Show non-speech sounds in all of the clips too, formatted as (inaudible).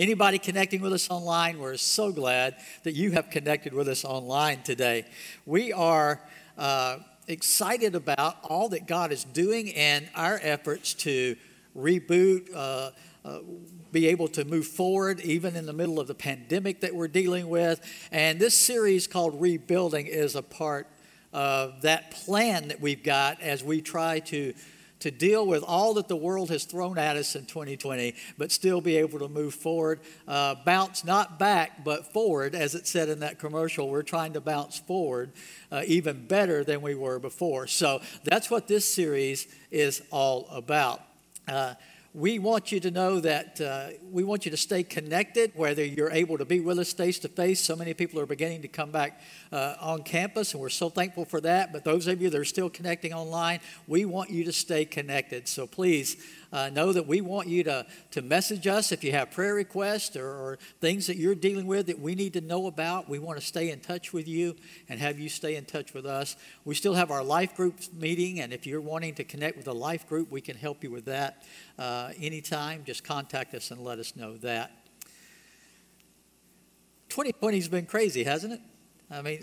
Anybody connecting with us online, we're so glad that you have connected with us online today. We are uh, excited about all that God is doing and our efforts to reboot. Uh, uh, be able to move forward even in the middle of the pandemic that we're dealing with. And this series called Rebuilding is a part of that plan that we've got as we try to to deal with all that the world has thrown at us in 2020, but still be able to move forward, uh, bounce not back, but forward, as it said in that commercial. We're trying to bounce forward uh, even better than we were before. So that's what this series is all about. Uh, we want you to know that uh, we want you to stay connected, whether you're able to be with us face to face. So many people are beginning to come back uh, on campus, and we're so thankful for that. But those of you that are still connecting online, we want you to stay connected. So please uh, know that we want you to, to message us if you have prayer requests or, or things that you're dealing with that we need to know about. We want to stay in touch with you and have you stay in touch with us. We still have our life group meeting, and if you're wanting to connect with a life group, we can help you with that uh, anytime. Just contact us and let us know that. 2020 has been crazy, hasn't it? I mean,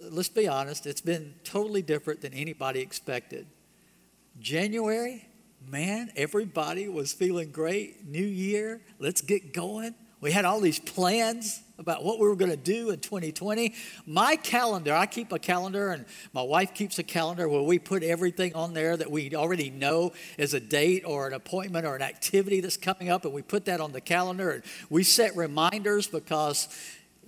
let's be honest, it's been totally different than anybody expected. January, man, everybody was feeling great. New year, let's get going. We had all these plans about what we were going to do in 2020. My calendar, I keep a calendar, and my wife keeps a calendar where we put everything on there that we already know is a date or an appointment or an activity that's coming up, and we put that on the calendar. And we set reminders because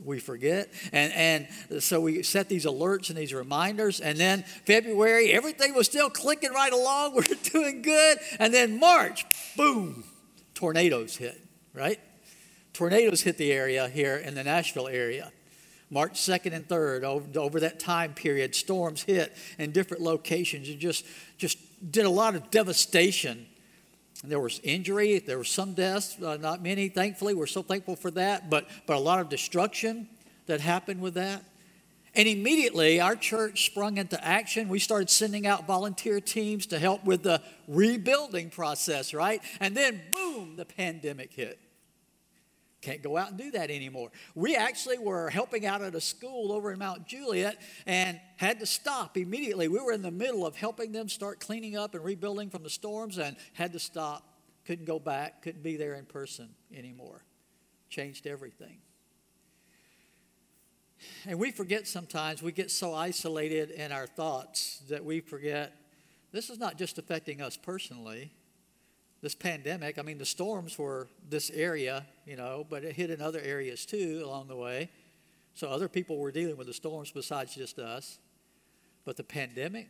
we forget. And, and so we set these alerts and these reminders. And then February, everything was still clicking right along. (laughs) We are doing good. And then March, boom, tornadoes hit, right? Tornadoes hit the area here in the Nashville area. March 2nd and 3rd, over, over that time period, storms hit in different locations and just, just did a lot of devastation there was injury, there were some deaths, uh, not many, thankfully. We're so thankful for that, but, but a lot of destruction that happened with that. And immediately, our church sprung into action. We started sending out volunteer teams to help with the rebuilding process, right? And then, boom, the pandemic hit. Can't go out and do that anymore. We actually were helping out at a school over in Mount Juliet and had to stop immediately. We were in the middle of helping them start cleaning up and rebuilding from the storms and had to stop. Couldn't go back, couldn't be there in person anymore. Changed everything. And we forget sometimes, we get so isolated in our thoughts that we forget this is not just affecting us personally this pandemic. I mean, the storms were this area, you know, but it hit in other areas too along the way. So other people were dealing with the storms besides just us. But the pandemic,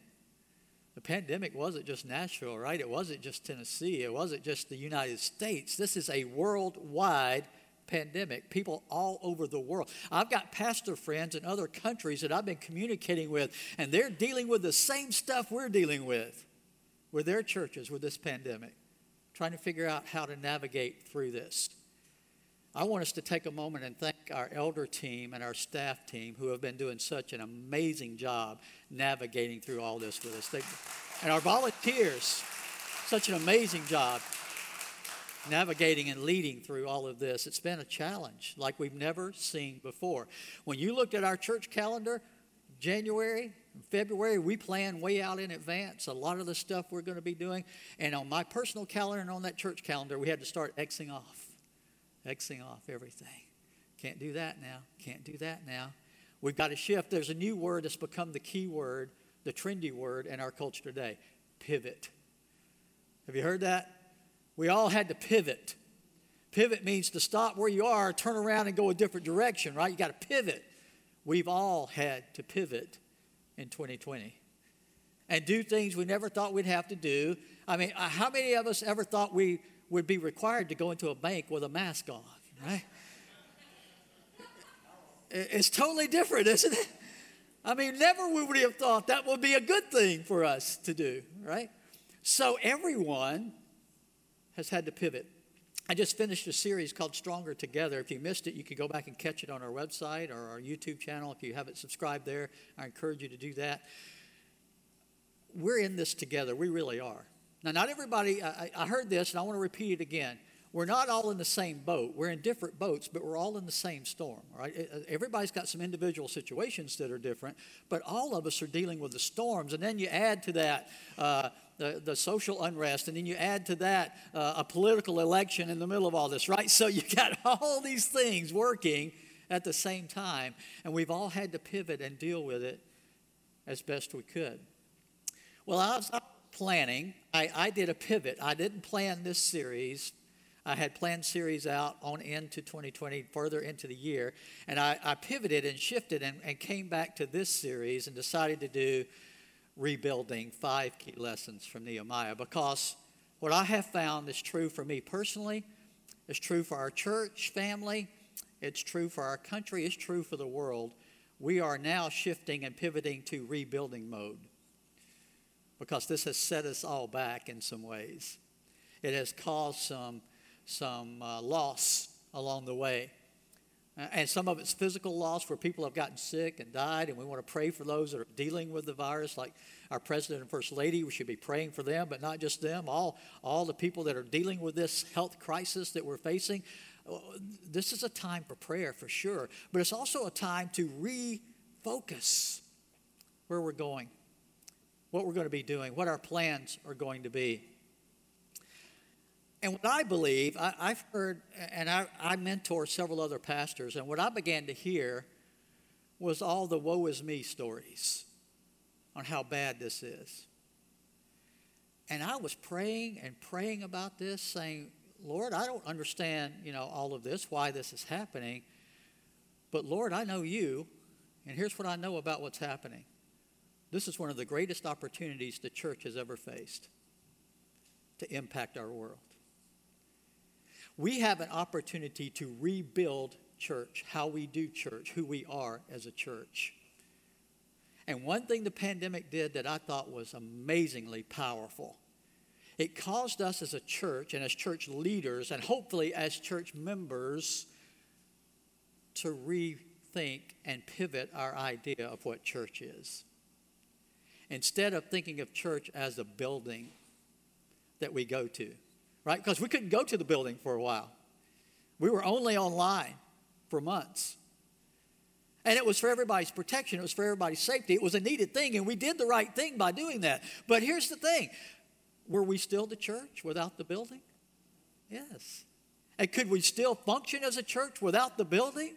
the pandemic wasn't just Nashville, right? It wasn't just Tennessee. It wasn't just the United States. This is a worldwide pandemic. People all over the world. I've got pastor friends in other countries that I've been communicating with, and they're dealing with the same stuff we're dealing with with their churches with this pandemic trying to figure out how to navigate through this. I want us to take a moment and thank our elder team and our staff team who have been doing such an amazing job navigating through all this with us. They, and our volunteers, such an amazing job navigating and leading through all of this. It's been a challenge like we've never seen before. When you looked at our church calendar, January, February, we plan way out in advance a lot of the stuff we're going to be doing. And on my personal calendar and on that church calendar, we had to start Xing off, Xing off everything. Can't do that now. Can't do that now. We've got to shift. There's a new word that's become the key word, the trendy word in our culture today pivot. Have you heard that? We all had to pivot. Pivot means to stop where you are, turn around, and go a different direction, right? You got to pivot. We've all had to pivot in 2020 and do things we never thought we'd have to do. I mean, uh, how many of us ever thought we would be required to go into a bank with a mask on, right? It's totally different, isn't it? I mean, never would we have thought that would be a good thing for us to do, right? So everyone has had to pivot. I just finished a series called Stronger Together. If you missed it, you can go back and catch it on our website or our YouTube channel. If you haven't subscribed there, I encourage you to do that. We're in this together. We really are. Now, not everybody, I, I heard this and I want to repeat it again. we're not all in the same boat. We're in different boats, but we're all in the same storm, right? Everybody's got some individual situations that are different, but all of us are dealing with the storms. And then you add to that uh, the, the social unrest, and then you add to that uh, a political election in the middle of all this, right? (laughs) So you got all these things working at the same time, and we've all had to pivot and deal with it as best we could. Well, I was planning, I, I did a pivot. I didn't plan this series I had planned series out on into 2020, further into the year, and I, I pivoted and shifted and, and came back to this series and decided to do rebuilding five key lessons from Nehemiah because what I have found is true for me personally, it's true for our church family, it's true for our country, it's true for the world. We are now shifting and pivoting to rebuilding mode because this has set us all back in some ways. It has caused some some uh, loss along the way. Uh, and some of it's physical loss where people have gotten sick and died, and we want to pray for those that are dealing with the virus, like our president and first lady. We should be praying for them, but not just them, all, all the people that are dealing with this health crisis that we're facing. Uh, this is a time for prayer for sure, but it's also a time to refocus where we're going, what we're going to be doing, what our plans are going to be. And what I believe, I, have heard, and I, I mentor several other pastors, and what I began to hear was all the woe is me stories on how bad this is. And I was praying and praying about this, saying, Lord, I don't understand, you know, all of this, why this is happening. But Lord, I know you, and here's what I know about what's happening. This is one of the greatest opportunities the church has ever faced to impact our world we have an opportunity to rebuild church, how we do church, who we are as a church. And one thing the pandemic did that I thought was amazingly powerful it caused us as a church and as church leaders, and hopefully as church members, to rethink and pivot our idea of what church is. Instead of thinking of church as a building that we go to, right? Because we couldn't go to the building for a while. We were only online for months. And it was for everybody's protection, it was for everybody's safety. It was a needed thing, and we did the right thing by doing that. But here's the thing were we still the church without the building? Yes. And could we still function as a church without the building?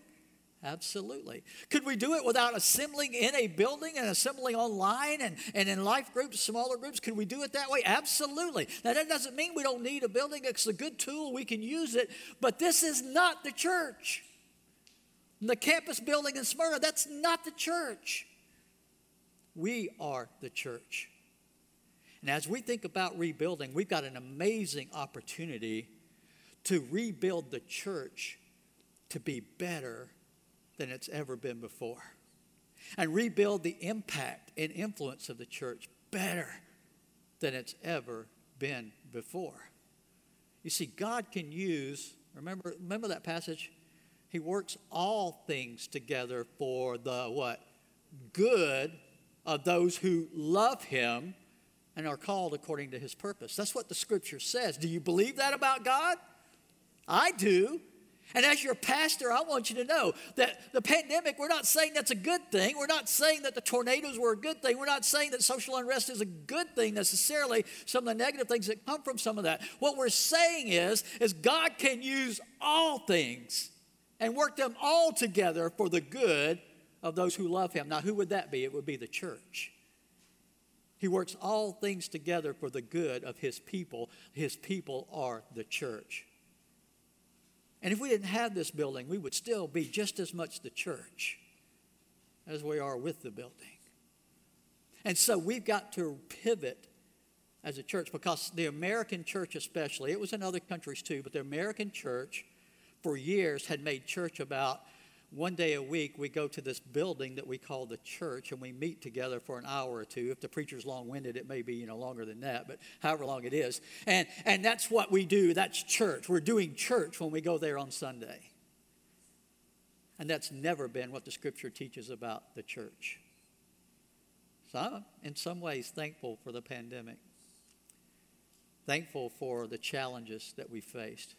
Absolutely. Could we do it without assembling in a building and assembling online and, and in life groups, smaller groups? Could we do it that way? Absolutely. Now, that doesn't mean we don't need a building. It's a good tool. We can use it. But this is not the church. The campus building in Smyrna, that's not the church. We are the church. And as we think about rebuilding, we've got an amazing opportunity to rebuild the church to be better than it's ever been before. And rebuild the impact and influence of the church better than it's ever been before. You see, God can use, remember, remember that passage? He works all things together for the what? Good of those who love him and are called according to his purpose. That's what the scripture says. Do you believe that about God? I do. And as your pastor, I want you to know that the pandemic, we're not saying that's a good thing. We're not saying that the tornadoes were a good thing. We're not saying that social unrest is a good thing necessarily, some of the negative things that come from some of that. What we're saying is, is God can use all things and work them all together for the good of those who love him. Now, who would that be? It would be the church. He works all things together for the good of his people. His people are the church. And if we didn't have this building, we would still be just as much the church as we are with the building. And so we've got to pivot as a church because the American church, especially, it was in other countries too, but the American church for years had made church about one day a week we go to this building that we call the church and we meet together for an hour or two. If the preacher's long-winded it may be you know longer than that but however long it is. And and that's what we do. That's church. We're doing church when we go there on sunday. And that's never been what the scripture teaches about the church. So i'm in some ways thankful for the pandemic. Thankful for the challenges that we faced.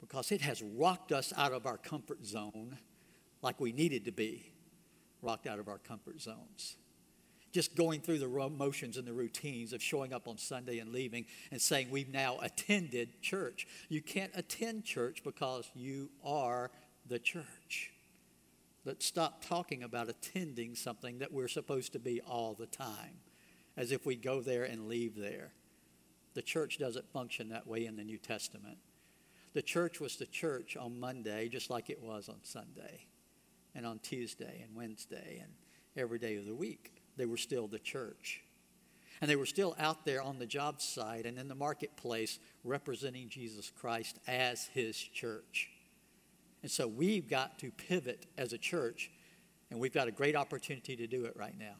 Because it has rocked us out of our comfort zone like we needed to be rocked out of our comfort zones. Just going through the motions and the routines of showing up on Sunday and leaving and saying we've now attended church. You can't attend church because you are the church. Let's stop talking about attending something that we're supposed to be all the time, as if we go there and leave there. The church doesn't function that way in the New Testament. The church was the church on Monday, just like it was on Sunday, and on Tuesday and Wednesday, and every day of the week. They were still the church. And they were still out there on the job site and in the marketplace representing Jesus Christ as his church. And so we've got to pivot as a church, and we've got a great opportunity to do it right now.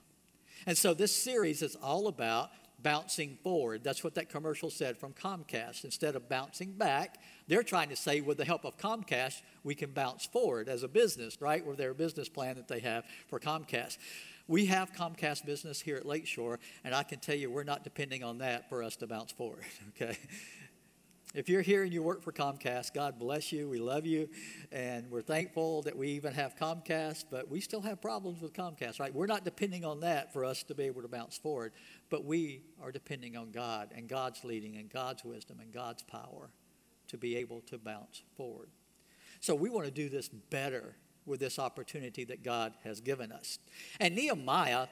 And so this series is all about bouncing forward. That's what that commercial said from Comcast. Instead of bouncing back, they're trying to say with the help of Comcast, we can bounce forward as a business, right? With their business plan that they have for Comcast. We have Comcast business here at Lakeshore, and I can tell you we're not depending on that for us to bounce forward, (laughs) okay? If you're here and you work for Comcast, God bless you. We love you. And we're thankful that we even have Comcast, but we still have problems with Comcast, right? We're not depending on that for us to be able to bounce forward, but we are depending on God and God's leading and God's wisdom and God's power to be able to bounce forward. So we want to do this better with this opportunity that God has given us. And Nehemiah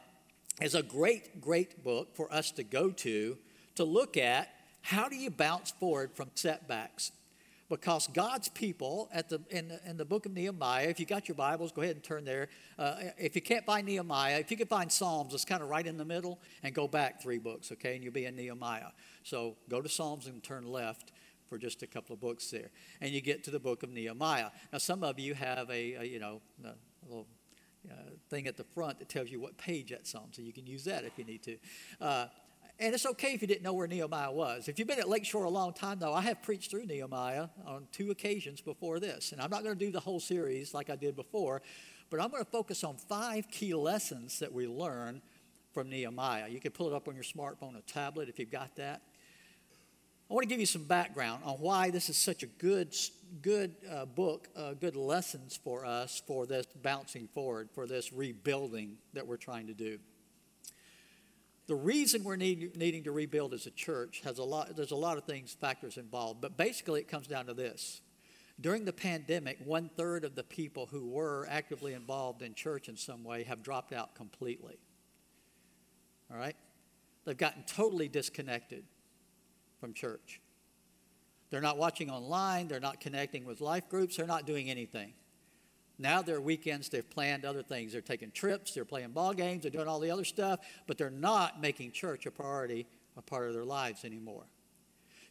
is a great, great book for us to go to to look at how do you bounce forward from setbacks? Because God's people at the, in, the, in the book of Nehemiah, if you got your Bibles, go ahead and turn there. Uh, if you can't find Nehemiah, if you can find Psalms, it's kind of right in the middle, and go back three books, okay, and you'll be in Nehemiah. So go to Psalms and turn left for just a couple of books there, and you get to the book of Nehemiah. Now, some of you have a, a you know, a little uh, thing at the front that tells you what page that's on, so you can use that if you need to. Uh, and it's okay if you didn't know where Nehemiah was. If you've been at Lakeshore a long time, though, I have preached through Nehemiah on two occasions before this. And I'm not going to do the whole series like I did before, but I'm going to focus on five key lessons that we learn from Nehemiah. You can pull it up on your smartphone or tablet if you've got that. I want to give you some background on why this is such a good, good uh, book, uh, good lessons for us for this bouncing forward, for this rebuilding that we're trying to do. The reason we're need, needing to rebuild as a church has a lot, there's a lot of things, factors involved, but basically it comes down to this. During the pandemic, one third of the people who were actively involved in church in some way have dropped out completely. All right? They've gotten totally disconnected from church. They're not watching online, they're not connecting with life groups, they're not doing anything. Now their weekends, they've planned other things. They're taking trips, they're playing ball games, they're doing all the other stuff, but they're not making church a priority, a part of their lives anymore.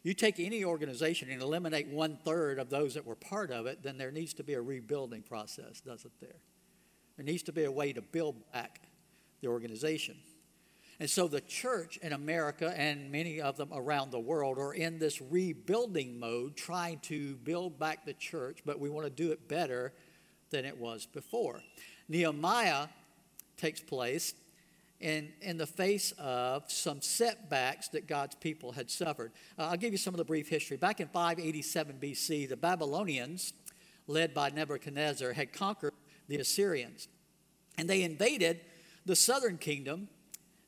You take any organization and eliminate one third of those that were part of it, then there needs to be a rebuilding process, doesn't there? There needs to be a way to build back the organization. And so the church in America and many of them around the world are in this rebuilding mode, trying to build back the church, but we want to do it better than it was before. Nehemiah takes place in, in the face of some setbacks that God's people had suffered. Uh, I'll give you some of the brief history. Back in 587 BC, the Babylonians, led by Nebuchadnezzar, had conquered the Assyrians. And they invaded the southern kingdom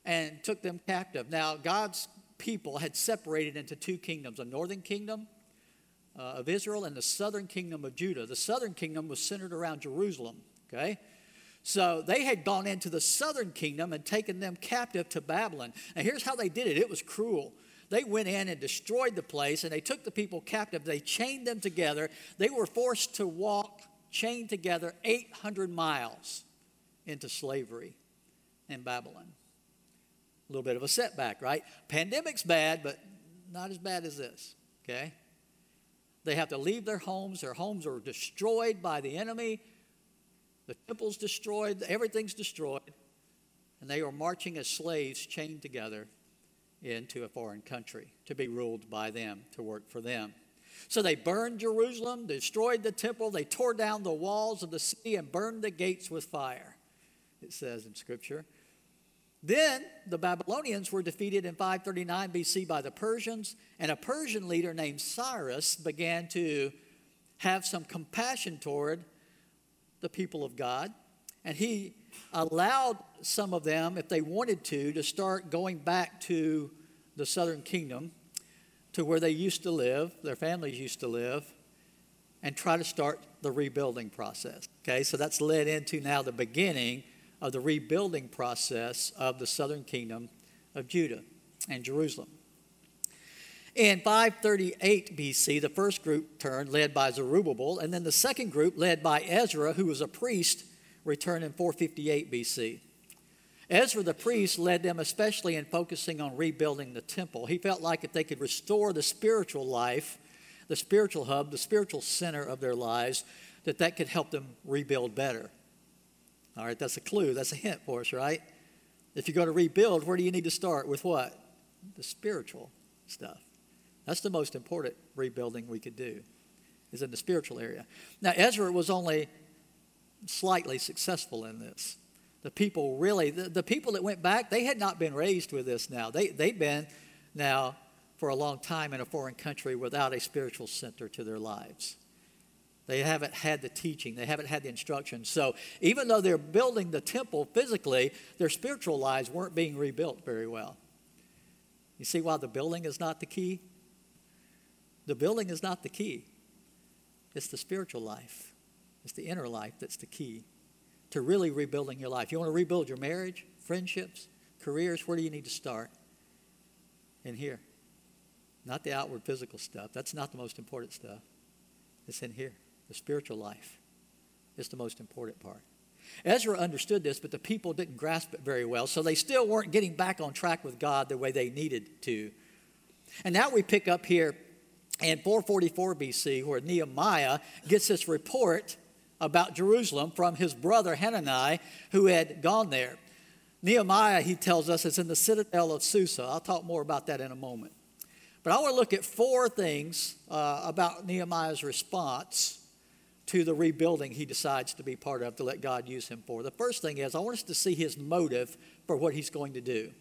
and took them captive. Now, God's people had separated into two kingdoms a northern kingdom uh, of Israel and the southern kingdom of Judah. The southern kingdom was centered around Jerusalem, okay? So they had gone into the southern kingdom and taken them captive to Babylon. And here's how they did it it was cruel. They went in and destroyed the place and they took the people captive. They chained them together. They were forced to walk chained together 800 miles into slavery in Babylon. A little bit of a setback, right? Pandemic's bad, but not as bad as this, okay? They have to leave their homes. Their homes are destroyed by the enemy. The temple's destroyed. Everything's destroyed. And they are marching as slaves chained together into a foreign country to be ruled by them, to work for them. So they burned Jerusalem, destroyed the temple, they tore down the walls of the city, and burned the gates with fire, it says in Scripture. Then the Babylonians were defeated in 539 BC by the Persians, and a Persian leader named Cyrus began to have some compassion toward the people of God. And he allowed some of them, if they wanted to, to start going back to the southern kingdom, to where they used to live, their families used to live, and try to start the rebuilding process. Okay, so that's led into now the beginning of the rebuilding process of the southern kingdom of Judah and Jerusalem. In 538 BC, the first group turned, led by Zerubbabel, and then the second group, led by Ezra, who was a priest, returned in 458 BC. Ezra the priest led them especially in focusing on rebuilding the temple. He felt like if they could restore the spiritual life, the spiritual hub, the spiritual center of their lives, that that could help them rebuild better. All right, that's a clue, that's a hint for us, right? If you're going to rebuild, where do you need to start? With what? The spiritual stuff. That's the most important rebuilding we could do, is in the spiritual area. Now, Ezra was only slightly successful in this. The people really, the, the people that went back, they had not been raised with this now. They, they've been now for a long time in a foreign country without a spiritual center to their lives. They haven't had the teaching, they haven't had the instruction. So even though they're building the temple physically, their spiritual lives weren't being rebuilt very well. You see why the building is not the key? The building is not the key, it's the spiritual life, it's the inner life that's the key to really rebuilding your life. You want to rebuild your marriage, friendships, careers, where do you need to start? In here. Not the outward physical stuff. That's not the most important stuff. It's in here. The spiritual life is the most important part. Ezra understood this, but the people didn't grasp it very well, so they still weren't getting back on track with God the way they needed to. And now we pick up here in 444 BC, where Nehemiah gets this report about Jerusalem from his brother Hanani, who had gone there. Nehemiah, he tells us, is in the citadel of Susa. I'll talk more about that in a moment. But I want to look at four things uh, about Nehemiah's response to the rebuilding he decides to be part of to let God use him for. The first thing is I want us to see his motive for what he's going to do.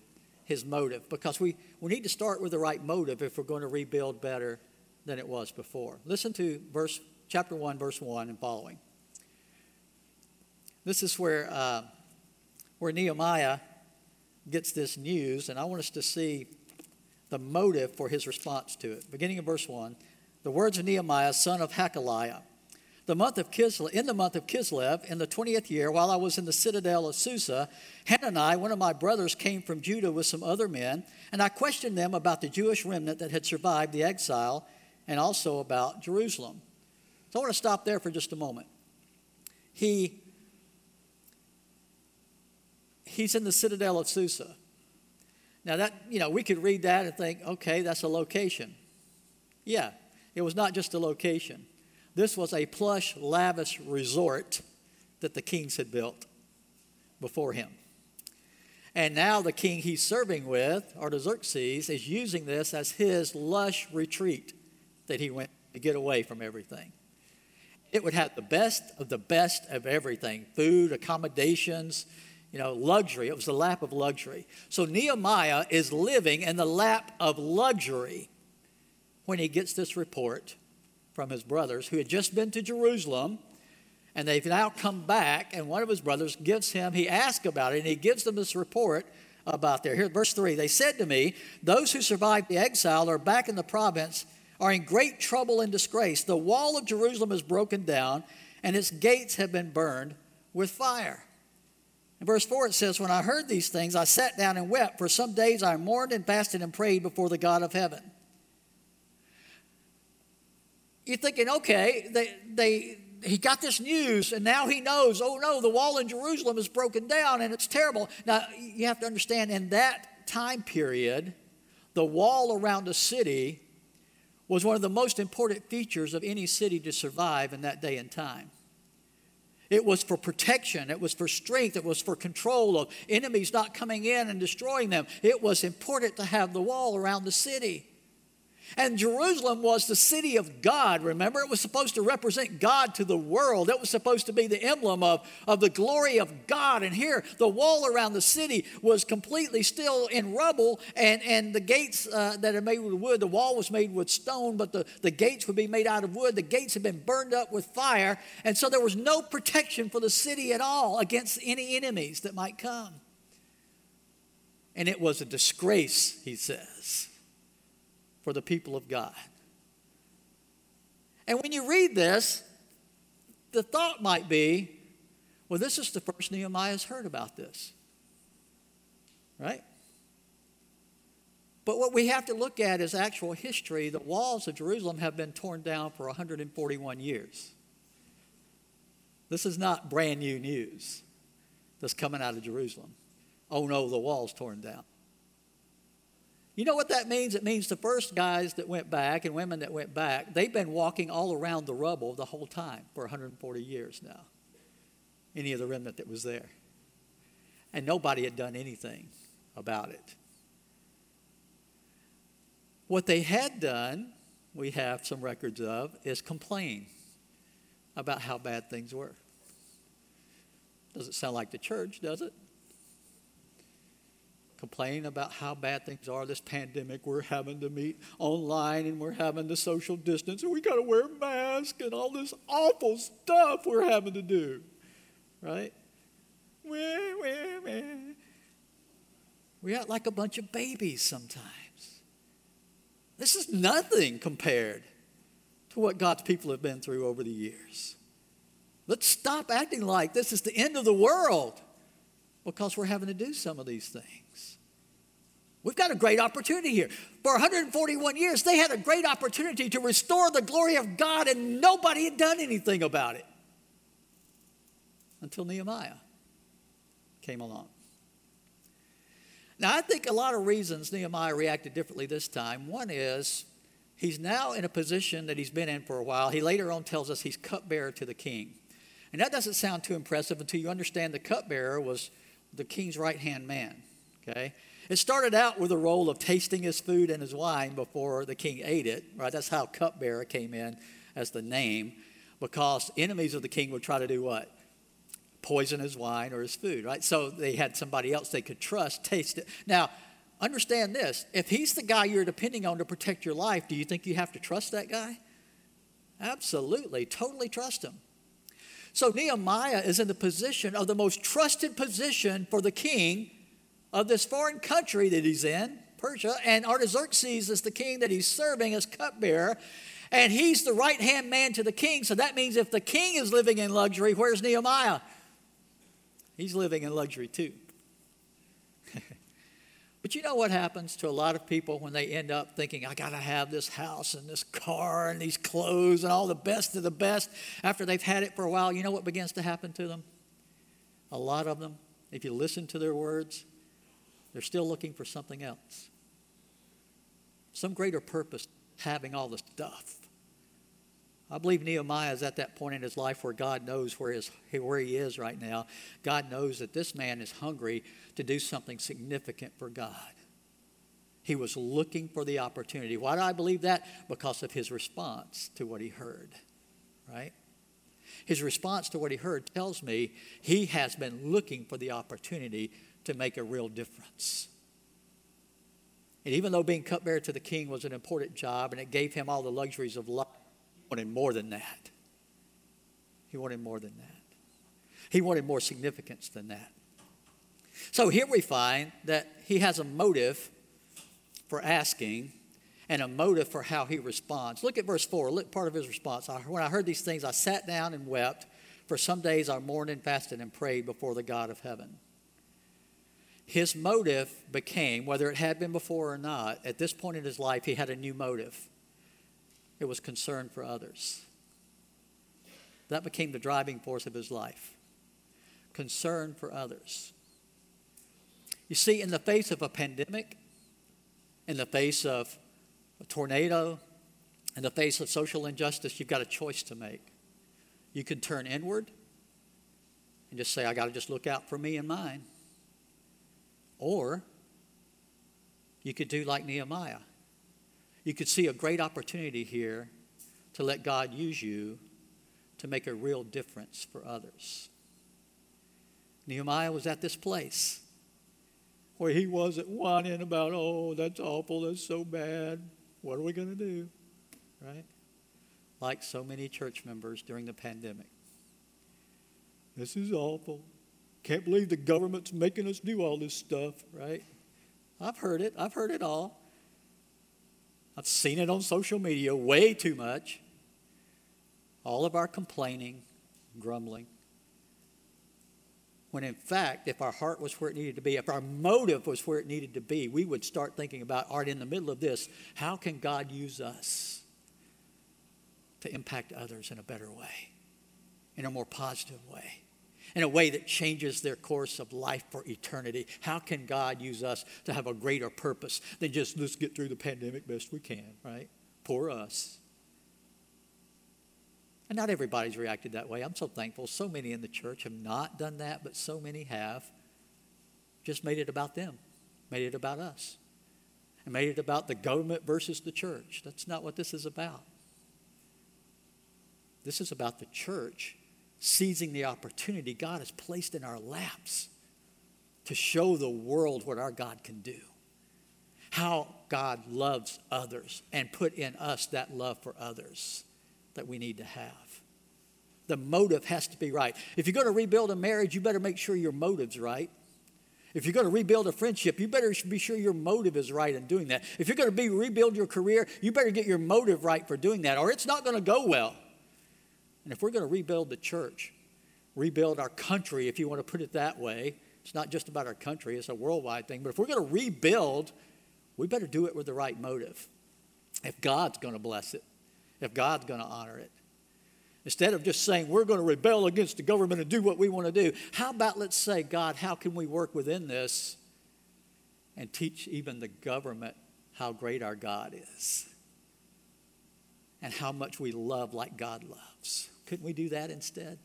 His motive, because we, we need to start with the right motive if we're going to rebuild better than it was before. Listen to verse chapter 1, verse 1 and following. This is where, uh, where Nehemiah gets this news, and I want us to see the motive for his response to it. Beginning in verse 1, the words of Nehemiah, son of Hakaliah. The month of Kislev, in the month of Kislev, in the 20th year, while I was in the citadel of Susa, Hanani, one of my brothers, came from Judah with some other men, and I questioned them about the Jewish remnant that had survived the exile and also about Jerusalem. So I want to stop there for just a moment. He he's in the citadel of Susa. Now that, you know, we could read that and think, okay, that's a location. Yeah, it was not just a location. This was a plush, lavish resort that the kings had built before him. And now the king he's serving with, Artaxerxes, is using this as his lush retreat that he went to get away from everything. It would have the best of the best of everything food, accommodations, you know, luxury. It was the lap of luxury. So Nehemiah is living in the lap of luxury when he gets this report from his brothers who had just been to Jerusalem and they've now come back and one of his brothers gives him he asks about it and he gives them this report about there. Here verse 3 they said to me those who survived the exile are back in the province are in great trouble and disgrace. The wall of jerusalem is broken down and its gates have been burned with fire in verse 4 it says when i heard these things i sat down and wept. For some days i mourned and fasted and prayed before the god of heaven you're thinking, okay, they, they, he got this news and now he knows, oh no, the wall in Jerusalem is broken down and it's terrible. Now, you have to understand, in that time period, the wall around a city was one of the most important features of any city to survive in that day and time. It was for protection, it was for strength, it was for control of enemies not coming in and destroying them. It was important to have the wall around the city. And Jerusalem was the city of God, remember? It was supposed to represent God to the world. It was supposed to be the emblem of, of the glory of God. And here, the wall around the city was completely still in rubble, and, and the gates uh, that are made with wood, the wall was made with stone, but the, the gates would be made out of wood. The gates had been burned up with fire, and so there was no protection for the city at all against any enemies that might come. And it was a disgrace, he says for the people of God. And when you read this, the thought might be, well, this is the first Nehemiah has heard about this. Right? But what we have to look at is actual history. The walls of Jerusalem have been torn down for 141 years. This is not brand new news that's coming out of Jerusalem. Oh no, the wall's torn down. You know what that means? It means the first guys that went back and women that went back, they've been walking all around the rubble the whole time for 140 years now. Any of the remnant that was there. And nobody had done anything about it. What they had done, we have some records of, is complain about how bad things were. Doesn't sound like the church, does it? Complain about how bad things are, this pandemic, we're having to meet online and we're having to social distance and we got to wear masks and all this awful stuff we're having to do. Right? We we we we act like a bunch of babies sometimes. This is nothing compared to what God's people have been through over the years. Let's stop acting like this is the end of the world because we're having to do some of these things. We've got a great opportunity here. For 141 years, they had a great opportunity to restore the glory of God, and nobody had done anything about it until Nehemiah came along. Now, I think a lot of reasons Nehemiah reacted differently this time. One is he's now in a position that he's been in for a while. He later on tells us he's cupbearer to the king. And that doesn't sound too impressive until you understand the cupbearer was the king's right hand man. Okay? It started out with the role of tasting his food and his wine before the king ate it, right? That's how cupbearer came in as the name, because enemies of the king would try to do what? Poison his wine or his food, right? So they had somebody else they could trust taste it. Now, understand this if he's the guy you're depending on to protect your life, do you think you have to trust that guy? Absolutely, totally trust him. So Nehemiah is in the position of the most trusted position for the king of this foreign country that he's in, Persia, and Artaxerxes is the king that he's serving as cupbearer. And he's the right hand man to the king. So that means if the king is living in luxury, where's Nehemiah? He's living in luxury too. But you know what happens to a lot of people when they end up thinking, I got to have this house and this car and these clothes and all the best of the best after they've had it for a while? You know what begins to happen to them? A lot of them, if you listen to their words, they're still looking for something else. Some greater purpose having all the stuff. I believe Nehemiah is at that point in his life where God knows where, his, where he is right now. God knows that this man is hungry to do something significant for God. He was looking for the opportunity. Why do I believe that? Because of his response to what he heard, right? His response to what he heard tells me he has been looking for the opportunity to make a real difference. And even though being cupbearer to the king was an important job and it gave him all the luxuries of life, wanted more than that. He wanted more than that. He wanted more significance than that. So here we find that he has a motive for asking and a motive for how he responds. Look at verse 4. Look part of his response. When I heard these things, I sat down and wept. For some days I mourned and fasted and prayed before the God of heaven his motive became, whether it had been before or not, at this point in his life, he had a new motive. It was concern for others. That became the driving force of his life concern for others. You see, in the face of a pandemic, in the face of a tornado, in the face of social injustice, you've got a choice to make. You can turn inward and just say, I got to just look out for me and mine. Or you could do like Nehemiah. You could see a great opportunity here to let God use you to make a real difference for others. Nehemiah was at this place where he wasn't whining about, oh, that's awful, that's so bad. What are we going to do? Right? Like so many church members during the pandemic. This is awful. Can't believe the government's making us do all this stuff, right? I've heard it. I've heard it all. I've seen it on social media way too much. All of our complaining, grumbling. When in fact, if our heart was where it needed to be, if our motive was where it needed to be, we would start thinking about, art in the middle of this, how can God use us to impact others in a better way, in a more positive way? In a way that changes their course of life for eternity. How can God use us to have a greater purpose than just let's get through the pandemic best we can, right? Poor us. And not everybody's reacted that way. I'm so thankful. So many in the church have not done that, but so many have just made it about them, made it about us, and made it about the government versus the church. That's not what this is about. This is about the church seizing the opportunity God has placed in our laps to show the world what our God can do. How God loves others and put in us that love for others that we need to have. The motive has to be right. If you're going to rebuild a marriage, you better make sure your motive's right. If you're going to rebuild a friendship, you better be sure your motive is right in doing that. If you're going to be rebuild your career, you better get your motive right for doing that, or it's not going to go well. And if we're going to rebuild the church, rebuild our country, if you want to put it that way, it's not just about our country, it's a worldwide thing. But if we're going to rebuild, we better do it with the right motive. If God's going to bless it, if God's going to honor it. Instead of just saying we're going to rebel against the government and do what we want to do, how about let's say, God, how can we work within this and teach even the government how great our God is and how much we love like God loves? Couldn't we do that instead?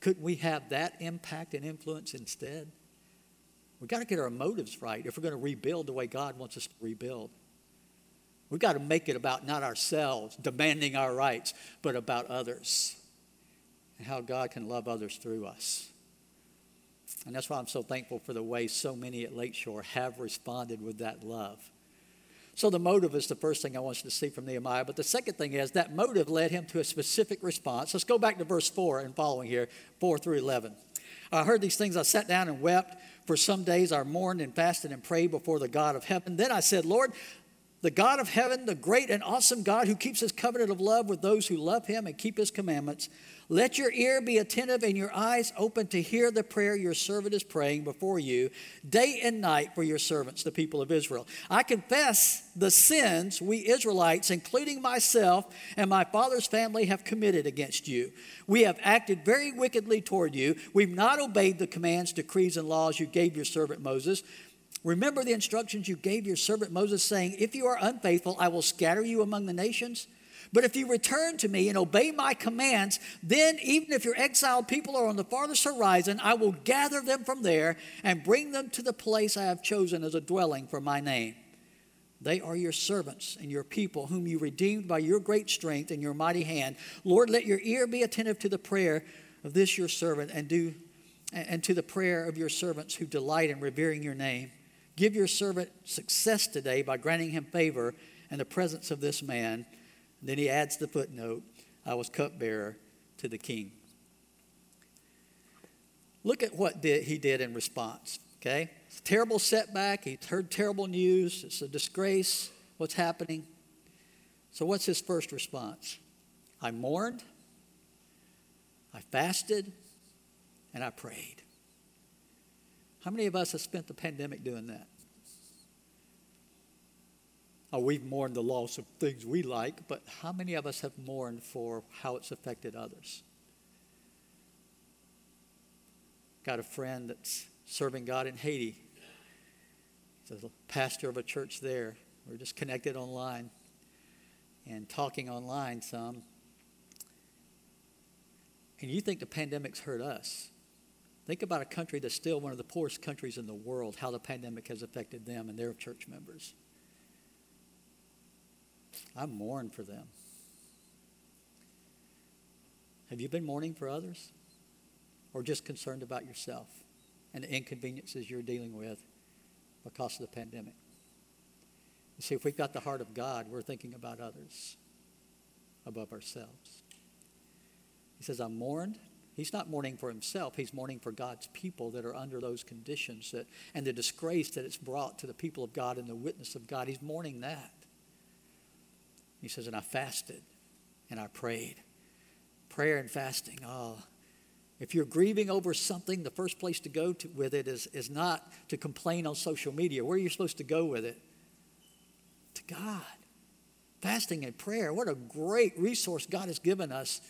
Couldn't we have that impact and influence instead? We've got to get our motives right if we're going to rebuild the way God wants us to rebuild. We've got to make it about not ourselves demanding our rights, but about others and how God can love others through us. And that's why I'm so thankful for the way so many at Lakeshore have responded with that love. So the motive is the first thing I want you to see from Nehemiah. But the second thing is that motive led him to a specific response. Let's go back to verse 4 and following here, 4 through 11. I heard these things. I sat down and wept. For some days I mourned and fasted and prayed before the God of heaven. Then I said, Lord, the God of heaven, the great and awesome God who keeps his covenant of love with those who love him and keep his commandments, let your ear be attentive and your eyes open to hear the prayer your servant is praying before you day and night for your servants, the people of Israel. I confess the sins we Israelites, including myself and my father's family, have committed against you. We have acted very wickedly toward you. We've not obeyed the commands, decrees, and laws you gave your servant Moses. Remember the instructions you gave your servant Moses, saying, If you are unfaithful, I will scatter you among the nations. But if you return to me and obey my commands, then even if your exiled people are on the farthest horizon, I will gather them from there and bring them to the place I have chosen as a dwelling for my name. They are your servants and your people, whom you redeemed by your great strength and your mighty hand. Lord, let your ear be attentive to the prayer of this your servant and do and to the prayer of your servants who delight in revering your name. Give your servant success today by granting him favor in the presence of this man then he adds the footnote I was cupbearer to the king. Look at what did, he did in response. Okay? It's a terrible setback. He heard terrible news. It's a disgrace. What's happening? So, what's his first response? I mourned, I fasted, and I prayed. How many of us have spent the pandemic doing that? Oh, we've mourned the loss of things we like, but how many of us have mourned for how it's affected others? Got a friend that's serving God in Haiti. He's a pastor of a church there. We're just connected online and talking online some. And you think the pandemic's hurt us. Think about a country that's still one of the poorest countries in the world, how the pandemic has affected them and their church members. I mourn for them. Have you been mourning for others? Or just concerned about yourself and the inconveniences you're dealing with because of the pandemic? You see, if we've got the heart of God, we're thinking about others above ourselves. He says, I'm mourned. He's not mourning for himself. He's mourning for God's people that are under those conditions that, and the disgrace that it's brought to the people of God and the witness of God. He's mourning that. He says, and I fasted and I prayed. Prayer and fasting. Oh, if you're grieving over something, the first place to go to, with it is, is not to complain on social media. Where are you supposed to go with it? To God. Fasting and prayer. What a great resource God has given us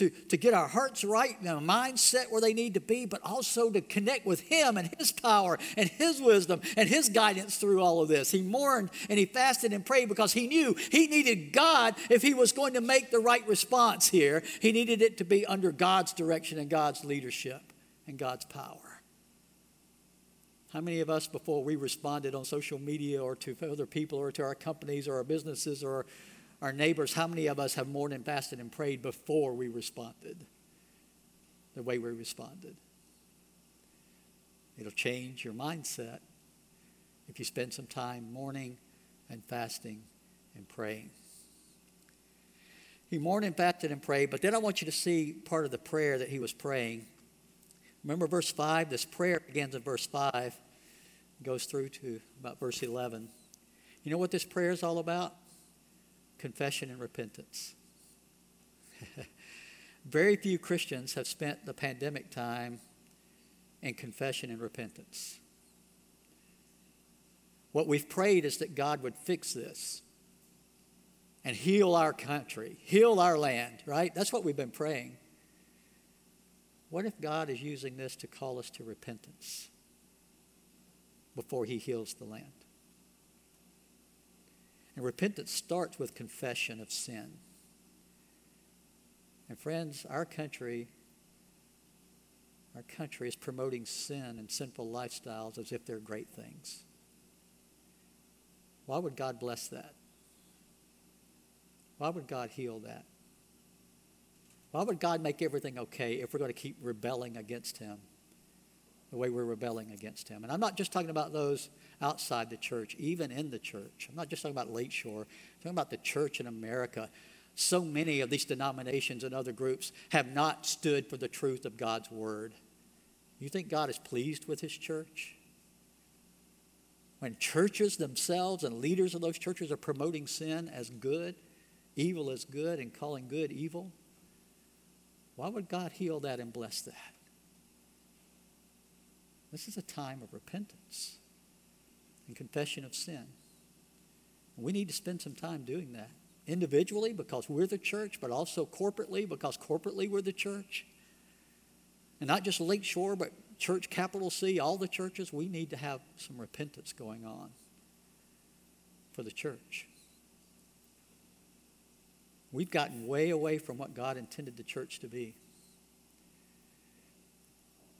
to, to get our hearts right and our minds set where they need to be, but also to connect with Him and His power and His wisdom and His guidance through all of this. He mourned and he fasted and prayed because he knew he needed God if he was going to make the right response here. He needed it to be under God's direction and God's leadership and God's power. How many of us, before we responded on social media or to other people or to our companies or our businesses or our neighbors, how many of us have mourned and fasted and prayed before we responded the way we responded? It'll change your mindset if you spend some time mourning and fasting and praying. He mourned and fasted and prayed, but then I want you to see part of the prayer that he was praying. Remember verse 5? This prayer begins in verse 5, goes through to about verse 11. You know what this prayer is all about? Confession and repentance. (laughs) Very few Christians have spent the pandemic time in confession and repentance. What we've prayed is that God would fix this and heal our country, heal our land, right? That's what we've been praying. What if God is using this to call us to repentance before He heals the land? And repentance starts with confession of sin. And friends, our country our country is promoting sin and sinful lifestyles as if they're great things. Why would God bless that? Why would God heal that? Why would God make everything okay if we're going to keep rebelling against Him the way we're rebelling against Him? And I'm not just talking about those outside the church, even in the church. I'm not just talking about Lakeshore, I'm talking about the church in America. So many of these denominations and other groups have not stood for the truth of God's word. You think God is pleased with his church? When churches themselves and leaders of those churches are promoting sin as good, evil as good, and calling good evil, why would God heal that and bless that? This is a time of repentance and confession of sin. We need to spend some time doing that individually because we're the church, but also corporately because corporately we're the church. And not just Lakeshore, but church capital C, all the churches, we need to have some repentance going on for the church. We've gotten way away from what God intended the church to be.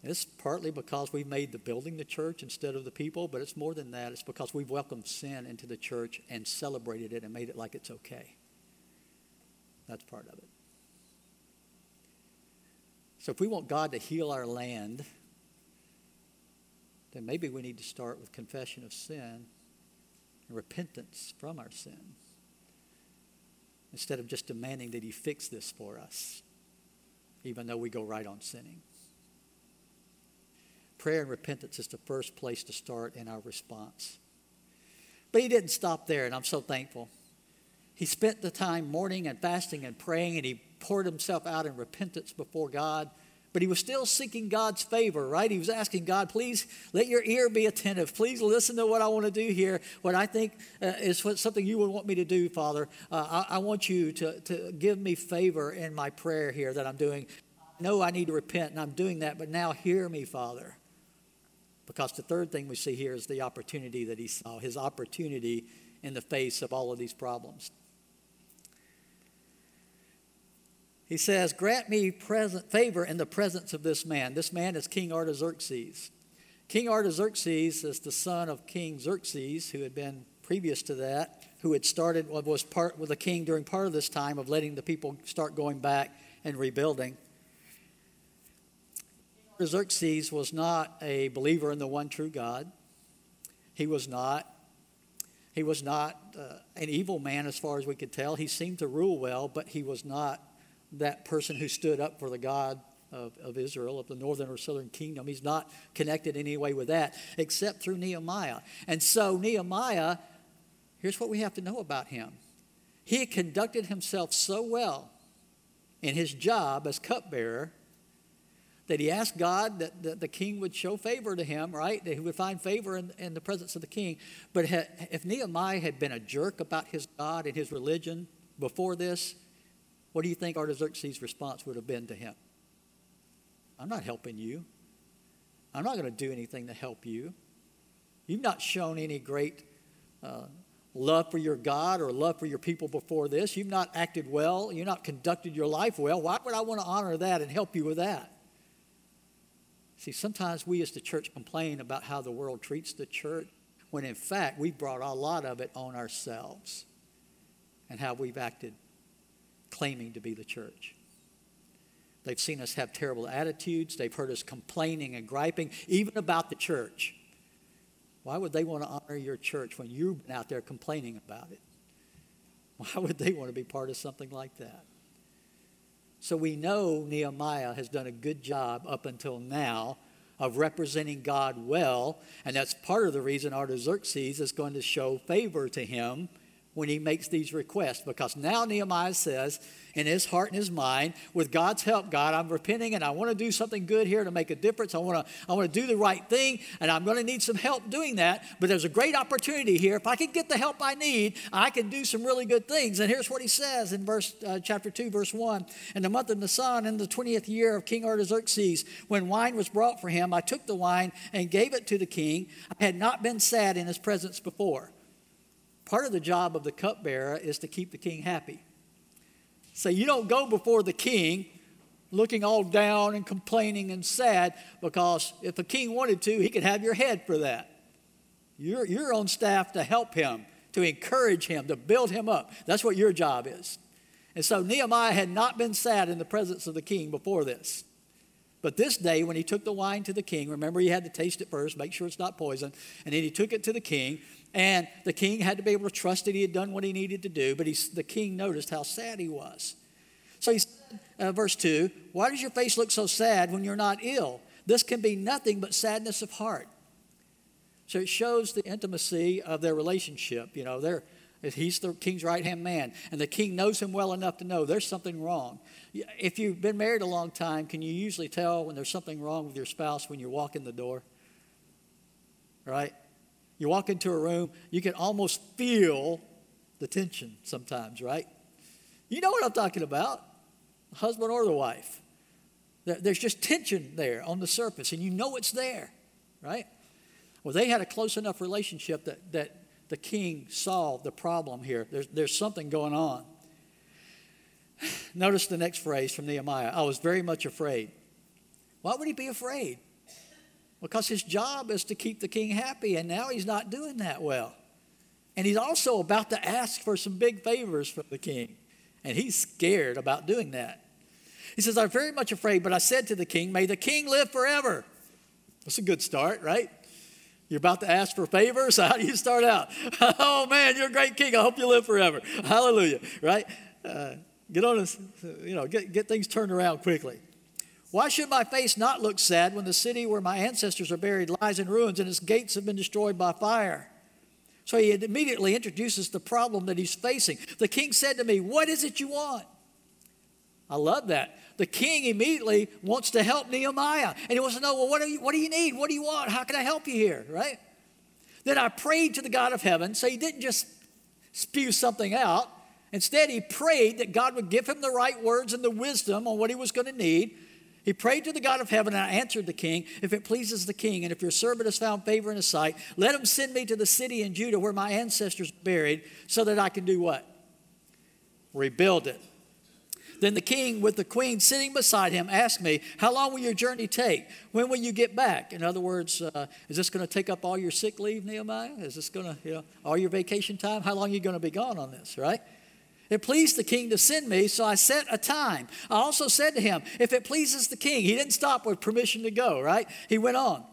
It's partly because we've made the building the church instead of the people, but it's more than that. It's because we've welcomed sin into the church and celebrated it and made it like it's okay. That's part of it. So if we want God to heal our land, then maybe we need to start with confession of sin and repentance from our sin instead of just demanding that He fix this for us, even though we go right on sinning prayer and repentance is the first place to start in our response. But he didn't stop there, and I'm so thankful. He spent the time mourning and fasting and praying, and he poured himself out in repentance before God. But he was still seeking God's favor, right? He was asking God, please let your ear be attentive. Please listen to what I want to do here. What I think uh, is what, something you would want me to do, Father. Uh, I, I, want you to, to give me favor in my prayer here that I'm doing. I know I need to repent, and I'm doing that, but now hear me, Father. Because the third thing we see here is the opportunity that he saw, his opportunity in the face of all of these problems. He says, Grant me present favor in the presence of this man. This man is King Artaxerxes. King Artaxerxes is the son of King Xerxes, who had been previous to that, who had started, was part with the king during part of this time of letting the people start going back and rebuilding. Xerxes was not a believer in the one true God. He was not. He was not uh, an evil man as far as we could tell. He seemed to rule well, but he was not that person who stood up for the God of, of Israel, of the northern or southern kingdom. He's not connected in any way with that, except through Nehemiah. And so, Nehemiah, here's what we have to know about him he conducted himself so well in his job as cupbearer that he asked God that, that the king would show favor to him, right? That he would find favor in, in the presence of the king. But if Nehemiah had been a jerk about his God and his religion before this, what do you think Artaxerxes' response would have been to him? I'm not helping you. I'm not going to do anything to help you. You've not shown any great uh, love for your God or love for your people before this. You've not acted well. You've not conducted your life well. Why would I want to honor that and help you with that? See, sometimes we as the church complain about how the world treats the church, when in fact we brought a lot of it on ourselves and how we've acted claiming to be the church. They've seen us have terrible attitudes. They've heard us complaining and griping, even about the church. Why would they want to honor your church when you've been out there complaining about it? Why would they want to be part of something like that? So we know Nehemiah has done a good job up until now of representing God well, and that's part of the reason Artaxerxes is going to show favor to him when he makes these requests because now Nehemiah says, in his heart and his mind. With God's help, God, I'm repenting and I want to do something good here to make a difference. I want to, I want to do the right thing and I'm going to need some help doing that. But there's a great opportunity here. If I can get the help I need, I can do some really good things. And here's what he says in verse uh, chapter 2, verse 1. In the month of Nisan, in the 20th year of King Artaxerxes, when wine was brought for him, I took the wine and gave it to the king. I had not been sad in his presence before. Part of the job of the cupbearer is to keep the king happy. So you don't go before the king looking all down and complaining and sad because if the king wanted to, he could have your head for that. You're, you're on staff to help him, to encourage him, to build him up. That's what your job is. And so Nehemiah had not been sad in the presence of the king before this. But this day, when he took the wine to the king, remember he had to taste it first, make sure it's not poison, and then he took it to the king. And the king had to be able to trust that he had done what he needed to do, but he, the king noticed how sad he was. So he said, uh, verse 2 Why does your face look so sad when you're not ill? This can be nothing but sadness of heart. So it shows the intimacy of their relationship. You know, they're, he's the king's right hand man, and the king knows him well enough to know there's something wrong. If you've been married a long time, can you usually tell when there's something wrong with your spouse when you walk in the door? Right? You walk into a room, you can almost feel the tension sometimes, right? You know what I'm talking about, husband or the wife. There's just tension there on the surface, and you know it's there, right? Well, they had a close enough relationship that, that the king saw the problem here. There's, there's something going on. (sighs) Notice the next phrase from Nehemiah I was very much afraid. Why would he be afraid? Because his job is to keep the king happy, and now he's not doing that well. And he's also about to ask for some big favors from the king, and he's scared about doing that. He says, I'm very much afraid, but I said to the king, May the king live forever. That's a good start, right? You're about to ask for favors. (laughs) How do you start out? (laughs) oh man, you're a great king. I hope you live forever. Hallelujah, right? Uh, get on this, you know, get, get things turned around quickly. Why should my face not look sad when the city where my ancestors are buried lies in ruins and its gates have been destroyed by fire? So he immediately introduces the problem that he's facing. The king said to me, What is it you want? I love that. The king immediately wants to help Nehemiah. And he wants to know, Well, what do you, what do you need? What do you want? How can I help you here? Right? Then I prayed to the God of heaven. So he didn't just spew something out. Instead, he prayed that God would give him the right words and the wisdom on what he was going to need. He prayed to the God of heaven, and I answered the king, If it pleases the king, and if your servant has found favor in his sight, let him send me to the city in Judah where my ancestors are buried, so that I can do what? Rebuild it. Then the king, with the queen sitting beside him, asked me, How long will your journey take? When will you get back? In other words, uh, is this going to take up all your sick leave, Nehemiah? Is this going to, you know, all your vacation time? How long are you going to be gone on this, right? It pleased the king to send me, so I set a time. I also said to him, If it pleases the king, he didn't stop with permission to go, right? He went on.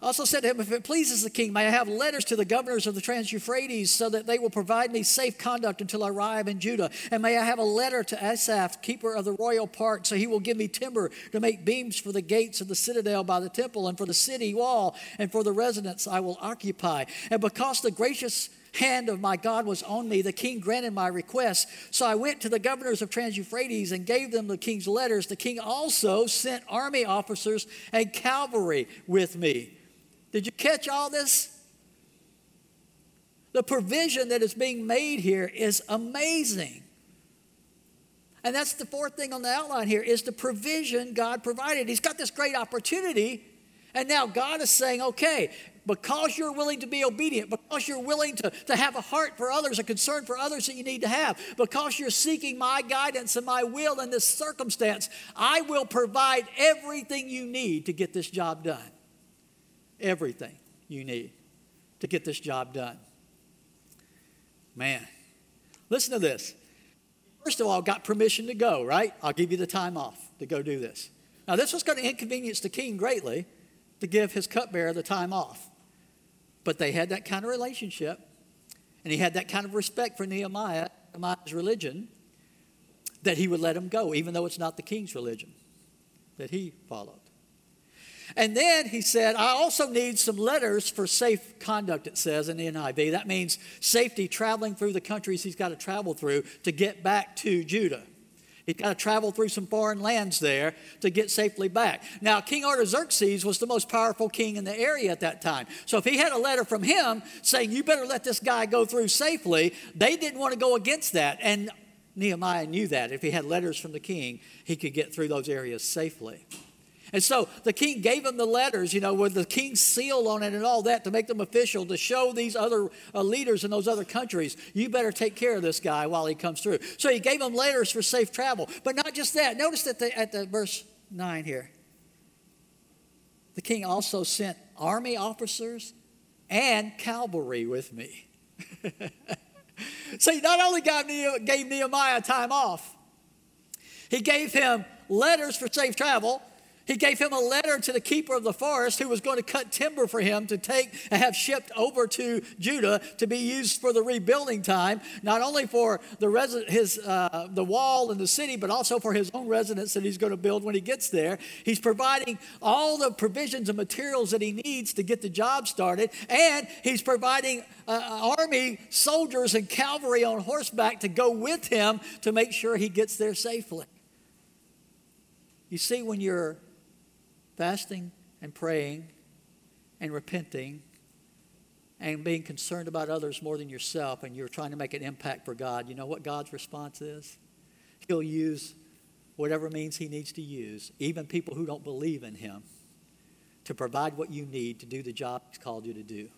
I also said to him, If it pleases the king, may I have letters to the governors of the Trans Euphrates so that they will provide me safe conduct until I arrive in Judah? And may I have a letter to Asaph, keeper of the royal park, so he will give me timber to make beams for the gates of the citadel by the temple and for the city wall and for the residence I will occupy. And because the gracious hand of my God was on me, the king granted my request. So I went to the governors of Trans Euphrates and gave them the king's letters. The king also sent army officers and cavalry with me. Did you catch all this? The provision that is being made here is amazing. And that's the fourth thing on the outline here is the provision God provided. He's got this great opportunity, and now God is saying, okay, because you're willing to be obedient, because you're willing to, to have a heart for others, a concern for others that you need to have, because you're seeking my guidance and my will in this circumstance, I will provide everything you need to get this job done everything you need to get this job done. Man, listen to this. First of all, got permission to go, right? I'll give you the time off to go do this. Now, this was going to inconvenience the king greatly to give his cupbearer the time off. But they had that kind of relationship, and he had that kind of respect for Nehemiah, Nehemiah's religion, that he would let him go, even though it's not the king's religion that he followed. And then he said, I also need some letters for safe conduct, it says in the NIV. That means safety traveling through the countries he's got to travel through to get back to Judah. He's got to travel through some foreign lands there to get safely back. Now, King Artaxerxes was the most powerful king in the area at that time. So if he had a letter from him saying, You better let this guy go through safely, they didn't want to go against that. And Nehemiah knew that. If he had letters from the king, he could get through those areas safely. And so the king gave him the letters, you know, with the king's seal on it and all that to make them official, to show these other uh, leaders in those other countries, you better take care of this guy while he comes through. So he gave him letters for safe travel. But not just that. Notice that the, at the verse 9 here. The king also sent army officers and cavalry with me. (laughs) See, not only gave Nehemiah time off, he gave him letters for safe travel he gave him a letter to the keeper of the forest who was going to cut timber for him to take and have shipped over to Judah to be used for the rebuilding time, not only for the his, uh, the wall and the city, but also for his own residence that he's going to build when he gets there. He's providing all the provisions and materials that he needs to get the job started, and he's providing uh, army soldiers and cavalry on horseback to go with him to make sure he gets there safely. You see, when you're fasting and praying and repenting and being concerned about others more than yourself and you're trying to make an impact for God, you know what God's response is? He'll use whatever means He needs to use, even people who don't believe in Him, to provide what you need to do the job He's called you to do.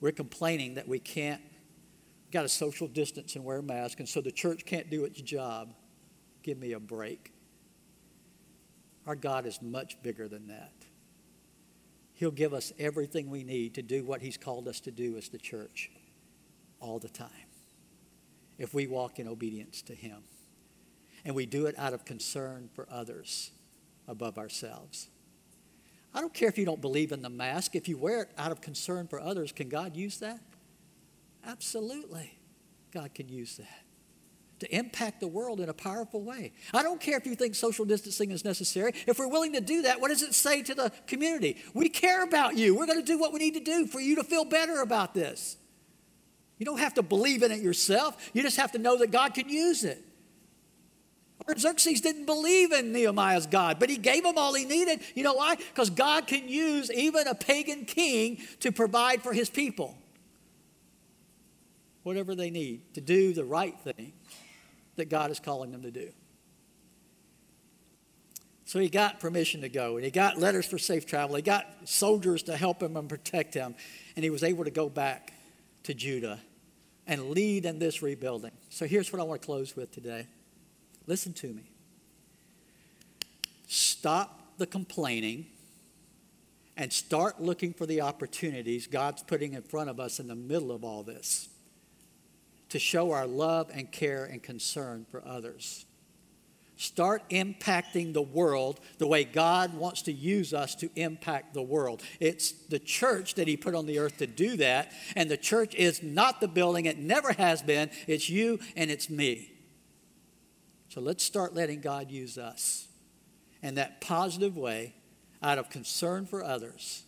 We're complaining that we can't, got a social distance and wear masks, and so the church can't do its job. Give me a break. Our God is much bigger than that. He'll give us everything we need to do what He's called us to do as the church all the time if we walk in obedience to Him. And we do it out of concern for others above ourselves. I don't care if you don't believe in the mask. If you wear it out of concern for others, can God use that? Absolutely. God can use that to impact the world in a powerful way. I don't care if you think social distancing is necessary. If we're willing to do that, what does it say to the community? We care about you. We're going to do what we need to do for you to feel better about this. You don't have to believe in it yourself, you just have to know that God can use it. Xerxes didn't believe in Nehemiah's God, but he gave him all he needed. You know why? Because God can use even a pagan king to provide for his people whatever they need to do the right thing that God is calling them to do. So he got permission to go, and he got letters for safe travel. He got soldiers to help him and protect him, and he was able to go back to Judah and lead in this rebuilding. So here's what I want to close with today. Listen to me. Stop the complaining and start looking for the opportunities God's putting in front of us in the middle of all this to show our love and care and concern for others. Start impacting the world the way God wants to use us to impact the world. It's the church that He put on the earth to do that, and the church is not the building, it never has been. It's you and it's me. So let's start letting God use us in that positive way out of concern for others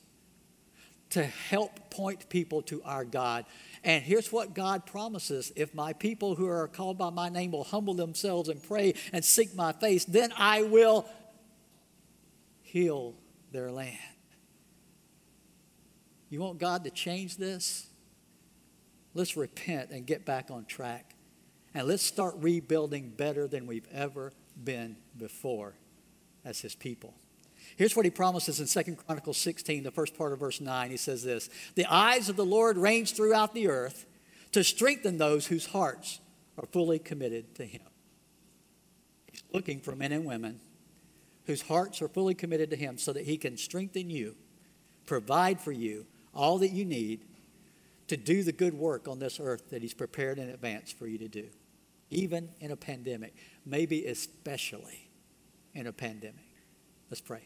to help point people to our God. And here's what God promises if my people who are called by my name will humble themselves and pray and seek my face, then I will heal their land. You want God to change this? Let's repent and get back on track. And let's start rebuilding better than we've ever been before as his people. Here's what he promises in 2 Chronicles 16, the first part of verse 9. He says this The eyes of the Lord range throughout the earth to strengthen those whose hearts are fully committed to him. He's looking for men and women whose hearts are fully committed to him so that he can strengthen you, provide for you all that you need to do the good work on this earth that he's prepared in advance for you to do, even in a pandemic, maybe especially in a pandemic. Let's pray.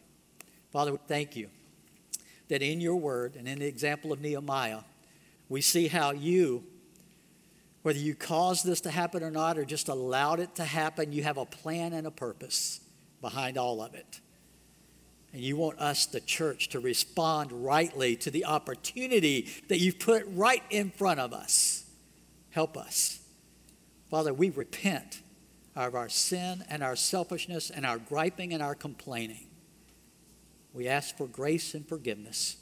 Father, thank you that in your word and in the example of Nehemiah, we see how you, whether you caused this to happen or not, or just allowed it to happen, you have a plan and a purpose behind all of it. And you want us, the church, to respond rightly to the opportunity that you've put right in front of us. Help us. Father, we repent of our sin and our selfishness and our griping and our complaining. We ask for grace and forgiveness.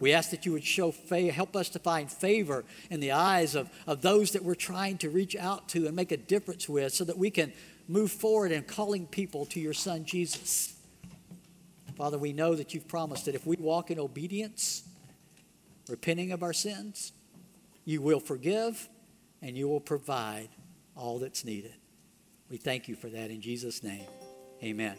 We ask that you would show favor, help us to find favor in the eyes of, of those that we're trying to reach out to and make a difference with so that we can move forward in calling people to your Son Jesus. Father, we know that you've promised that if we walk in obedience, repenting of our sins, you will forgive and you will provide all that's needed. We thank you for that in Jesus' name. Amen.